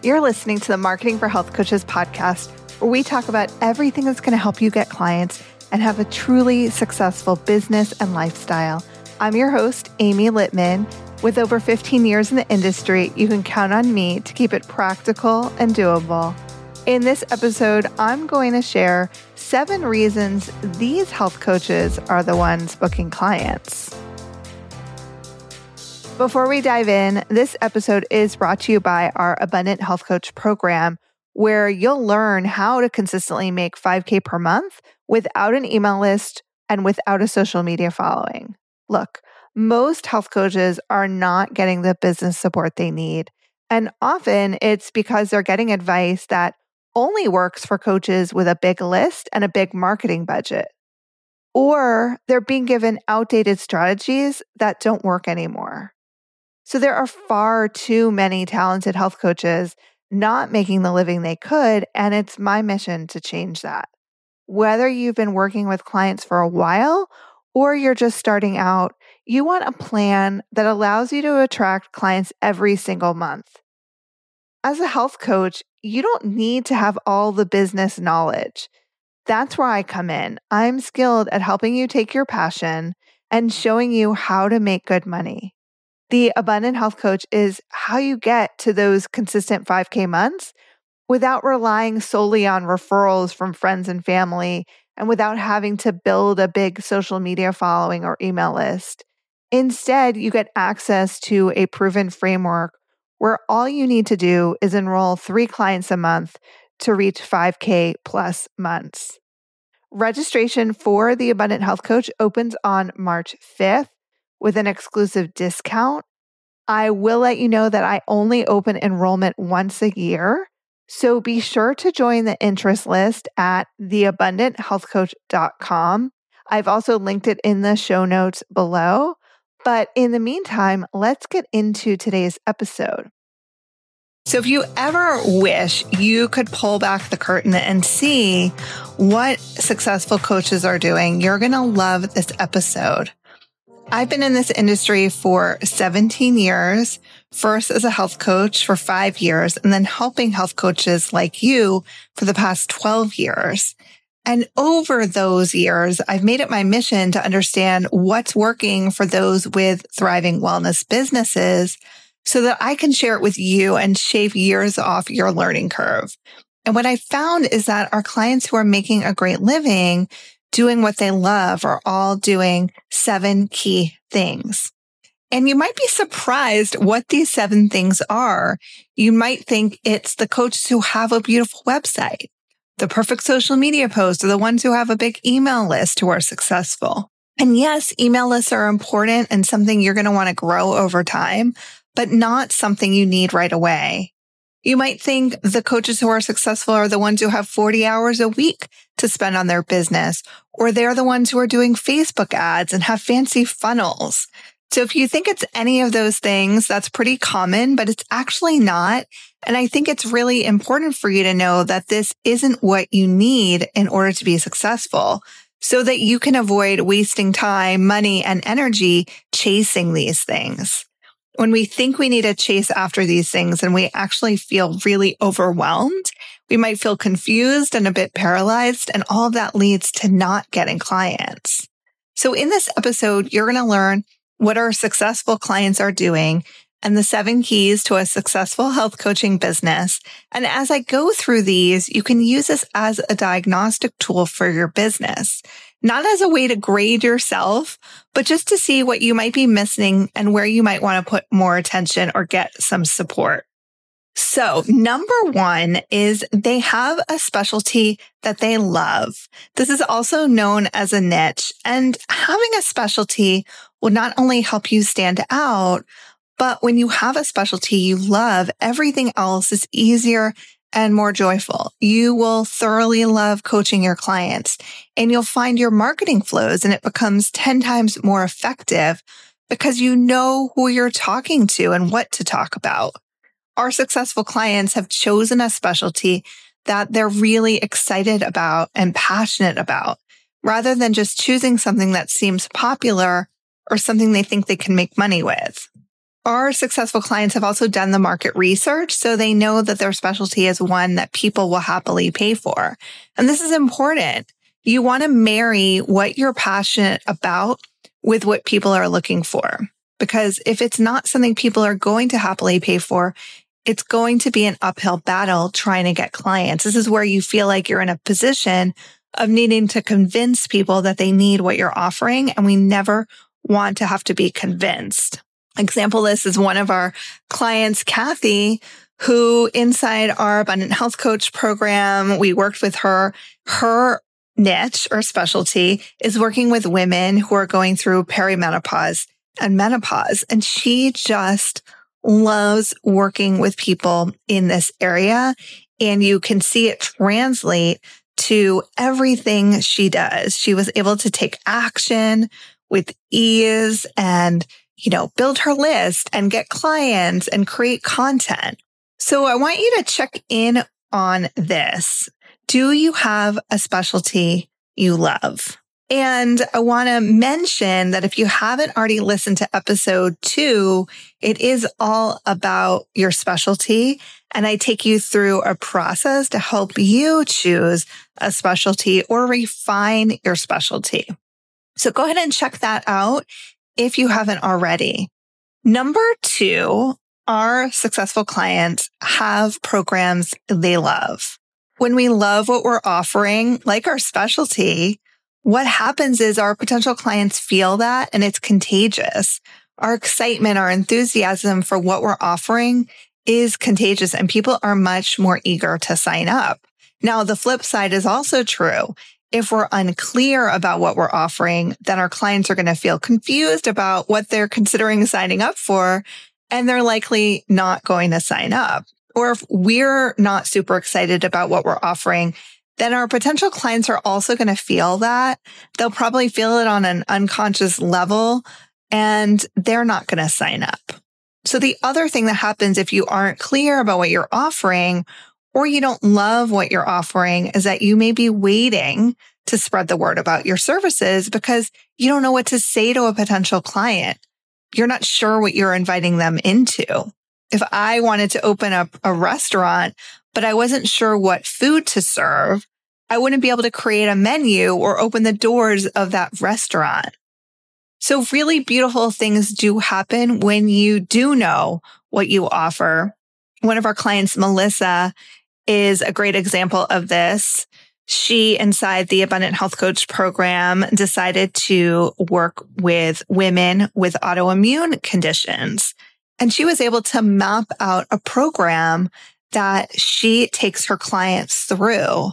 You're listening to the Marketing for Health Coaches podcast, where we talk about everything that's going to help you get clients and have a truly successful business and lifestyle. I'm your host, Amy Littman. With over 15 years in the industry, you can count on me to keep it practical and doable. In this episode, I'm going to share seven reasons these health coaches are the ones booking clients. Before we dive in, this episode is brought to you by our Abundant Health Coach program, where you'll learn how to consistently make 5K per month without an email list and without a social media following. Look, most health coaches are not getting the business support they need. And often it's because they're getting advice that only works for coaches with a big list and a big marketing budget. Or they're being given outdated strategies that don't work anymore. So there are far too many talented health coaches not making the living they could. And it's my mission to change that. Whether you've been working with clients for a while or you're just starting out, you want a plan that allows you to attract clients every single month. As a health coach, you don't need to have all the business knowledge. That's where I come in. I'm skilled at helping you take your passion and showing you how to make good money. The abundant health coach is how you get to those consistent 5K months without relying solely on referrals from friends and family and without having to build a big social media following or email list. Instead, you get access to a proven framework where all you need to do is enroll three clients a month to reach 5K plus months. Registration for the Abundant Health Coach opens on March 5th with an exclusive discount. I will let you know that I only open enrollment once a year. So be sure to join the interest list at theabundanthealthcoach.com. I've also linked it in the show notes below. But in the meantime, let's get into today's episode. So, if you ever wish you could pull back the curtain and see what successful coaches are doing, you're going to love this episode. I've been in this industry for 17 years, first as a health coach for five years, and then helping health coaches like you for the past 12 years. And over those years, I've made it my mission to understand what's working for those with thriving wellness businesses so that I can share it with you and shave years off your learning curve. And what I found is that our clients who are making a great living doing what they love are all doing seven key things. And you might be surprised what these seven things are. You might think it's the coaches who have a beautiful website, the perfect social media post, or the ones who have a big email list who are successful. And yes, email lists are important and something you're going to want to grow over time, but not something you need right away. You might think the coaches who are successful are the ones who have 40 hours a week to spend on their business, or they're the ones who are doing Facebook ads and have fancy funnels. So if you think it's any of those things, that's pretty common, but it's actually not. And I think it's really important for you to know that this isn't what you need in order to be successful so that you can avoid wasting time, money, and energy chasing these things when we think we need to chase after these things and we actually feel really overwhelmed, we might feel confused and a bit paralyzed. And all of that leads to not getting clients. So in this episode, you're going to learn what our successful clients are doing and the seven keys to a successful health coaching business. And as I go through these, you can use this as a diagnostic tool for your business not as a way to grade yourself, but just to see what you might be missing and where you might want to put more attention or get some support. So number one is they have a specialty that they love. This is also known as a niche and having a specialty will not only help you stand out, but when you have a specialty you love, everything else is easier and more joyful. You will thoroughly love coaching your clients and you'll find your marketing flows and it becomes 10 times more effective because you know who you're talking to and what to talk about. Our successful clients have chosen a specialty that they're really excited about and passionate about rather than just choosing something that seems popular or something they think they can make money with. our successful clients have also done the market research. So they know that their specialty is one that people will happily pay for. And this is important. You want to marry what you're passionate about with what people are looking for. Because if it's not something people are going to happily pay for, it's going to be an uphill battle trying to get clients. This is where you feel like you're in a position of needing to convince people that they need what you're offering. And we never want to have to be convinced. Example, this is one of our clients, Kathy, who inside our abundant health coach program, we worked with her. Her niche or specialty is working with women who are going through perimenopause and menopause. And she just loves working with people in this area. And you can see it translate to everything she does. She was able to take action with ease and, you know, build her list and get clients and create content. So I want you to check in on this. Do you have a specialty you love? And I want to mention that if you haven't already listened to episode two, it is all about your specialty. And I take you through a process to help you choose a specialty or refine your specialty. So go ahead and check that out if you haven't already. Number two, our successful clients have programs they love. When we love what we're offering, like our specialty, what happens is our potential clients feel that and it's contagious. Our excitement, our enthusiasm for what we're offering is contagious and people are much more eager to sign up. Now, the flip side is also true. If we're unclear about what we're offering, then our clients are going to feel confused about what they're considering signing up for, and they're likely not going to sign up. Or if we're not super excited about what we're offering, then our potential clients are also going to feel that. They'll probably feel it on an unconscious level and they're not going to sign up. So the other thing that happens if you aren't clear about what you're offering or you don't love what you're offering is that you may be waiting to spread the word about your services because you don't know what to say to a potential client. You're not sure what you're inviting them into. If I wanted to open up a restaurant, but I wasn't sure what food to serve, I wouldn't be able to create a menu or open the doors of that restaurant. So really beautiful things do happen when you do know what you offer. One of our clients, Melissa, is a great example of this. She, inside the Abundant Health Coach program, decided to work with women with autoimmune conditions. And she was able to map out a program that she takes her clients through.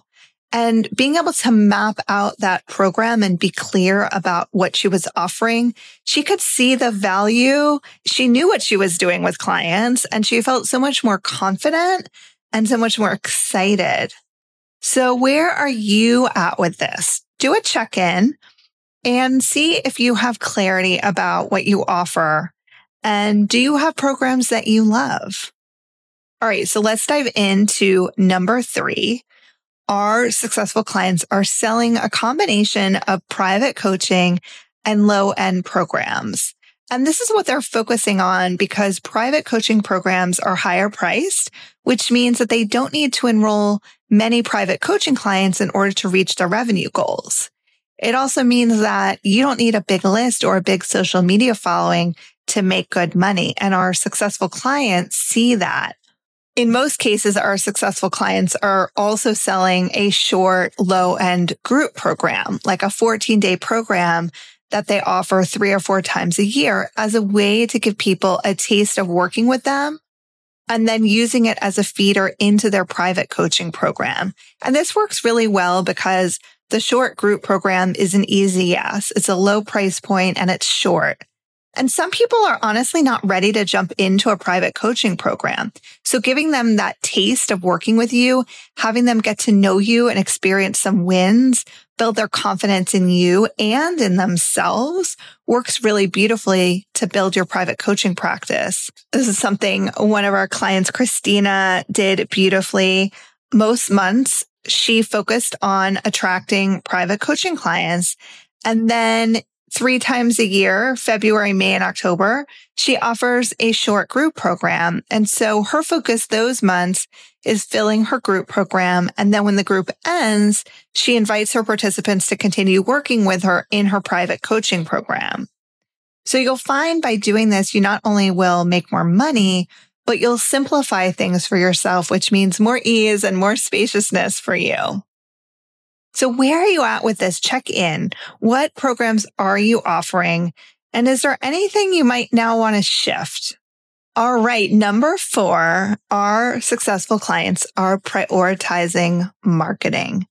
And being able to map out that program and be clear about what she was offering, she could see the value. She knew what she was doing with clients and she felt so much more confident and so much more excited. So where are you at with this? Do a check in and see if you have clarity about what you offer. And do you have programs that you love? All right. So let's dive into number three. Our successful clients are selling a combination of private coaching and low end programs. And this is what they're focusing on because private coaching programs are higher priced, which means that they don't need to enroll many private coaching clients in order to reach their revenue goals. It also means that you don't need a big list or a big social media following to make good money. And our successful clients see that in most cases, our successful clients are also selling a short, low end group program, like a 14 day program that they offer three or four times a year as a way to give people a taste of working with them and then using it as a feeder into their private coaching program. And this works really well because the short group program is an easy yes. It's a low price point and it's short. And some people are honestly not ready to jump into a private coaching program. So giving them that taste of working with you, having them get to know you and experience some wins, build their confidence in you and in themselves works really beautifully to build your private coaching practice. This is something one of our clients, Christina, did beautifully. Most months, she focused on attracting private coaching clients. And then three times a year, February, May, and October, she offers a short group program. And so her focus those months is filling her group program. And then when the group ends, she invites her participants to continue working with her in her private coaching program. So you'll find by doing this, you not only will make more money, but you'll simplify things for yourself, which means more ease and more spaciousness for you. So where are you at with this? Check in. What programs are you offering? And is there anything you might now want to shift? All right. Number four, our successful clients are prioritizing marketing.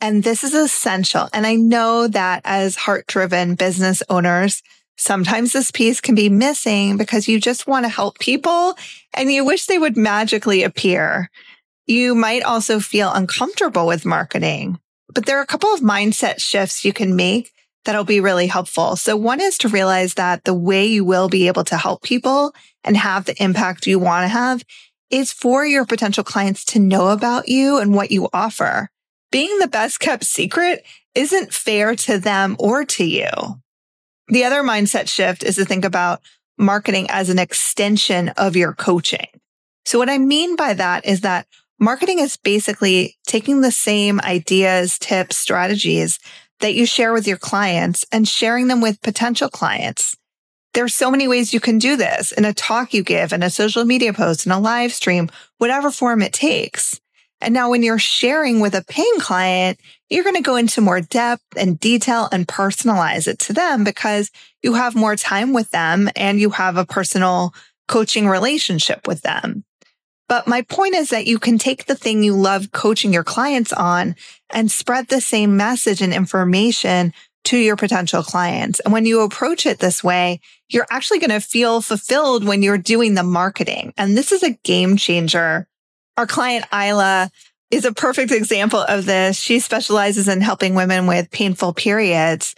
And this is essential. And I know that as heart driven business owners, sometimes this piece can be missing because you just want to help people and you wish they would magically appear. You might also feel uncomfortable with marketing. But there are a couple of mindset shifts you can make that'll be really helpful. So one is to realize that the way you will be able to help people and have the impact you want to have is for your potential clients to know about you and what you offer. Being the best kept secret isn't fair to them or to you. The other mindset shift is to think about marketing as an extension of your coaching. So what I mean by that is that Marketing is basically taking the same ideas, tips, strategies that you share with your clients and sharing them with potential clients. There's so many ways you can do this in a talk you give, in a social media post, in a live stream, whatever form it takes. And now when you're sharing with a paying client, you're going to go into more depth and detail and personalize it to them because you have more time with them and you have a personal coaching relationship with them. But my point is that you can take the thing you love coaching your clients on and spread the same message and information to your potential clients. And when you approach it this way, you're actually going to feel fulfilled when you're doing the marketing. And this is a game changer. Our client Isla is a perfect example of this. She specializes in helping women with painful periods.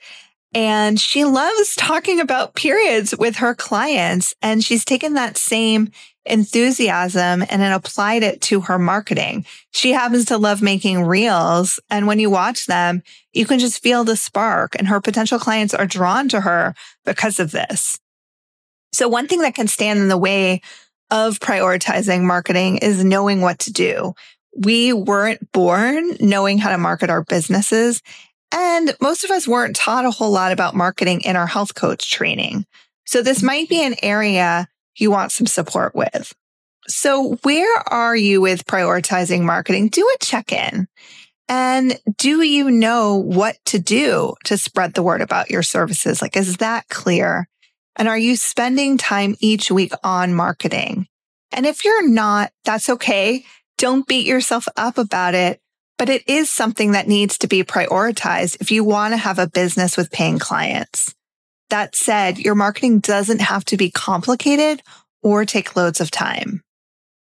And she loves talking about periods with her clients. And she's taken that same enthusiasm and then applied it to her marketing. She happens to love making reels. And when you watch them, you can just feel the spark and her potential clients are drawn to her because of this. So one thing that can stand in the way of prioritizing marketing is knowing what to do. We weren't born knowing how to market our businesses. And most of us weren't taught a whole lot about marketing in our health coach training. So this might be an area you want some support with. So where are you with prioritizing marketing? Do a check in. And do you know what to do to spread the word about your services? Like, is that clear? And are you spending time each week on marketing? And if you're not, that's okay. Don't beat yourself up about it, but it is something that needs to be prioritized if you want to have a business with paying clients. That said, your marketing doesn't have to be complicated or take loads of time.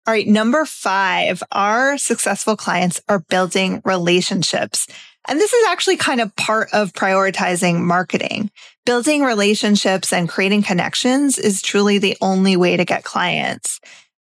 All right. Number five, our successful clients are building relationships. And this is actually kind of part of prioritizing marketing. Building relationships and creating connections is truly the only way to get clients.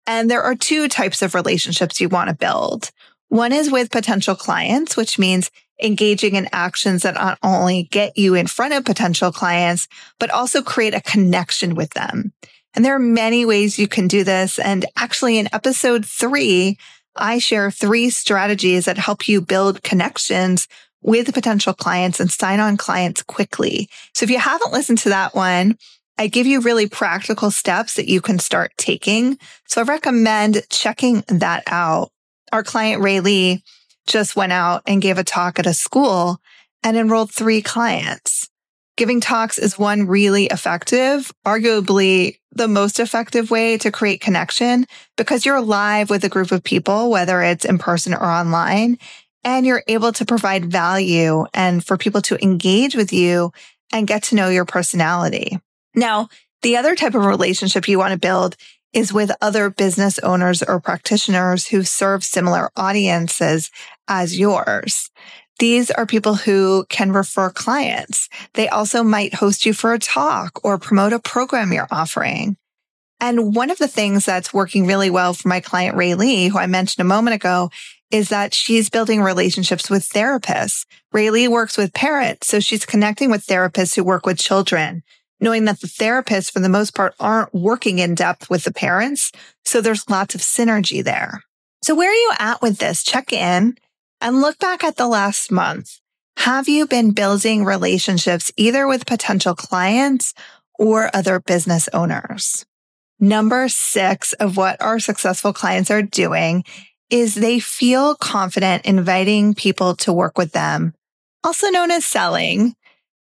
And there are two types of relationships you want to build. One is with potential clients, which means engaging in actions that not only get you in front of potential clients, but also create a connection with them. And there are many ways you can do this. And actually in episode three, I share three strategies that help you build connections with potential clients and sign on clients quickly. So if you haven't listened to that one, I give you really practical steps that you can start taking. So I recommend checking that out. Our client, Ray Lee, just went out and gave a talk at a school and enrolled three clients. Giving talks is one really effective, arguably the most effective way to create connection because you're live with a group of people, whether it's in person or online, and you're able to provide value and for people to engage with you and get to know your personality. Now, the other type of relationship you want to build is with other business owners or practitioners who serve similar audiences as yours. These are people who can refer clients. They also might host you for a talk or promote a program you're offering. And one of the things that's working really well for my client, Ray Lee, who I mentioned a moment ago, is that she's building relationships with therapists. Raelee works with parents, so she's connecting with therapists who work with children, knowing that the therapists, for the most part, aren't working in depth with the parents. So there's lots of synergy there. So where are you at with this? Check in and look back at the last month. Have you been building relationships either with potential clients or other business owners? Number six of what our successful clients are doing is they feel confident inviting people to work with them, also known as selling.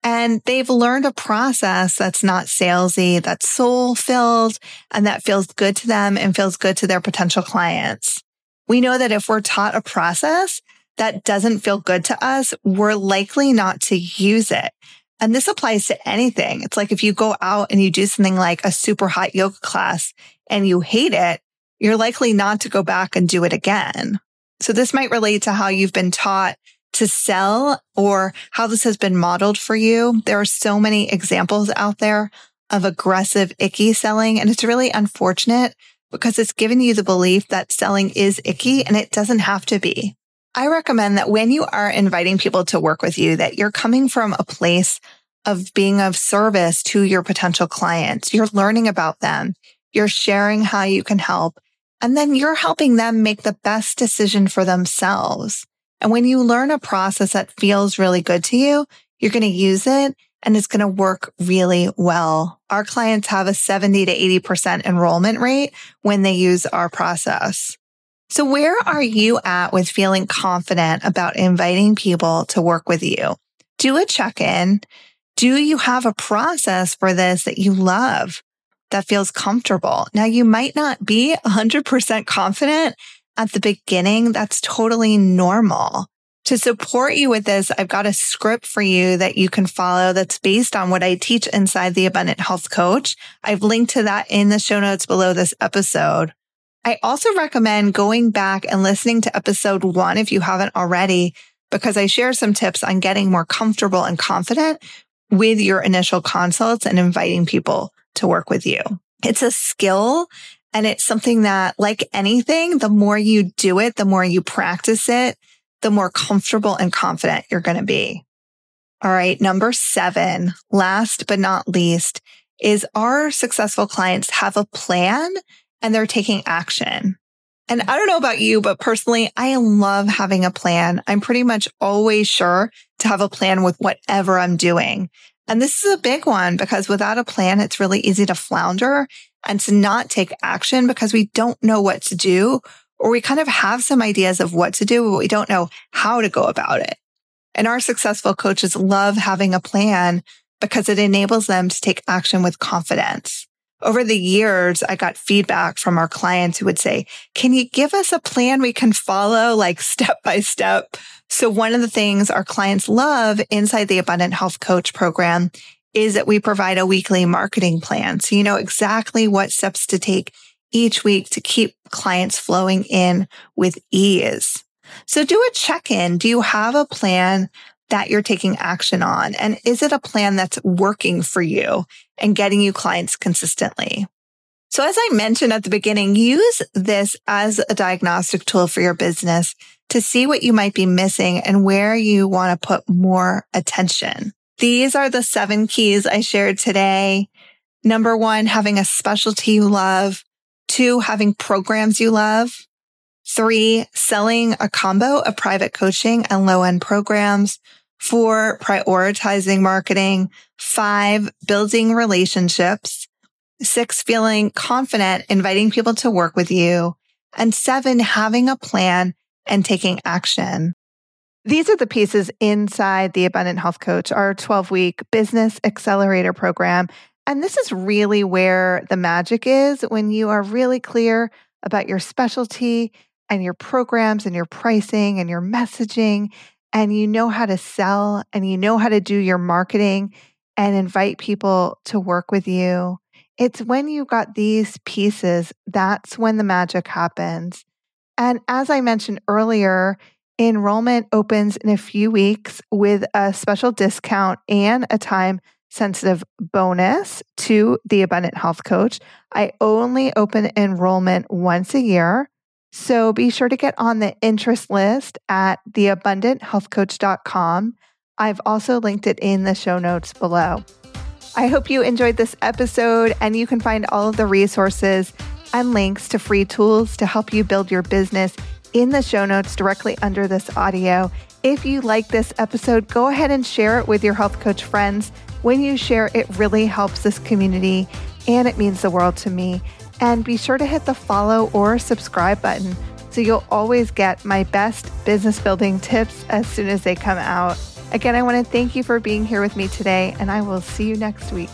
And they've learned a process that's not salesy, that's soul filled and that feels good to them and feels good to their potential clients. We know that if we're taught a process that doesn't feel good to us, we're likely not to use it. And this applies to anything. It's like if you go out and you do something like a super hot yoga class and you hate it, you're likely not to go back and do it again. So this might relate to how you've been taught to sell or how this has been modeled for you. There are so many examples out there of aggressive, icky selling. And it's really unfortunate because it's given you the belief that selling is icky and it doesn't have to be. I recommend that when you are inviting people to work with you, that you're coming from a place of being of service to your potential clients. You're learning about them. You're sharing how you can help. And then you're helping them make the best decision for themselves. And when you learn a process that feels really good to you, you're going to use it and it's going to work really well. Our clients have a 70 to 80% enrollment rate when they use our process. So where are you at with feeling confident about inviting people to work with you? Do a check in. Do you have a process for this that you love that feels comfortable? Now you might not be 100% confident at the beginning. That's totally normal. To support you with this, I've got a script for you that you can follow that's based on what I teach inside the Abundant Health Coach. I've linked to that in the show notes below this episode. I also recommend going back and listening to episode one if you haven't already, because I share some tips on getting more comfortable and confident with your initial consults and inviting people to work with you. It's a skill and it's something that like anything, the more you do it, the more you practice it, the more comfortable and confident you're going to be. All right. Number seven, last but not least is our successful clients have a plan and they're taking action. And I don't know about you, but personally, I love having a plan. I'm pretty much always sure to have a plan with whatever I'm doing. And this is a big one because without a plan, it's really easy to flounder and to not take action because we don't know what to do or we kind of have some ideas of what to do, but we don't know how to go about it. And our successful coaches love having a plan because it enables them to take action with confidence over the years, I got feedback from our clients who would say, can you give us a plan we can follow like step by step? So one of the things our clients love inside the Abundant Health Coach program is that we provide a weekly marketing plan. So you know exactly what steps to take each week to keep clients flowing in with ease. So do a check in. Do you have a plan that you're taking action on? And is it a plan that's working for you and getting you clients consistently? So as I mentioned at the beginning, use this as a diagnostic tool for your business to see what you might be missing and where you want to put more attention. These are the seven keys I shared today. Number one, having a specialty you love. Two, having programs you love. Three, selling a combo of private coaching and low end programs. Four, prioritizing marketing. Five, building relationships. Six, feeling confident, inviting people to work with you. And seven, having a plan and taking action. These are the pieces inside the Abundant Health Coach, our 12 week business accelerator program. And this is really where the magic is when you are really clear about your specialty and your programs and your pricing and your messaging and you know how to sell and you know how to do your marketing and invite people to work with you. It's when you've got these pieces, that's when the magic happens. And as I mentioned earlier, enrollment opens in a few weeks with a special discount and a time sensitive bonus to the Abundant Health Coach. I only open enrollment once a year. So be sure to get on the interest list at theabundanthealthcoach.com. I've also linked it in the show notes below. I hope you enjoyed this episode and you can find all of the resources and links to free tools to help you build your business in the show notes directly under this audio. If you like this episode, go ahead and share it with your health coach friends. When you share, it really helps this community and it means the world to me. And be sure to hit the follow or subscribe button so you'll always get my best business building tips as soon as they come out. Again, I want to thank you for being here with me today, and I will see you next week.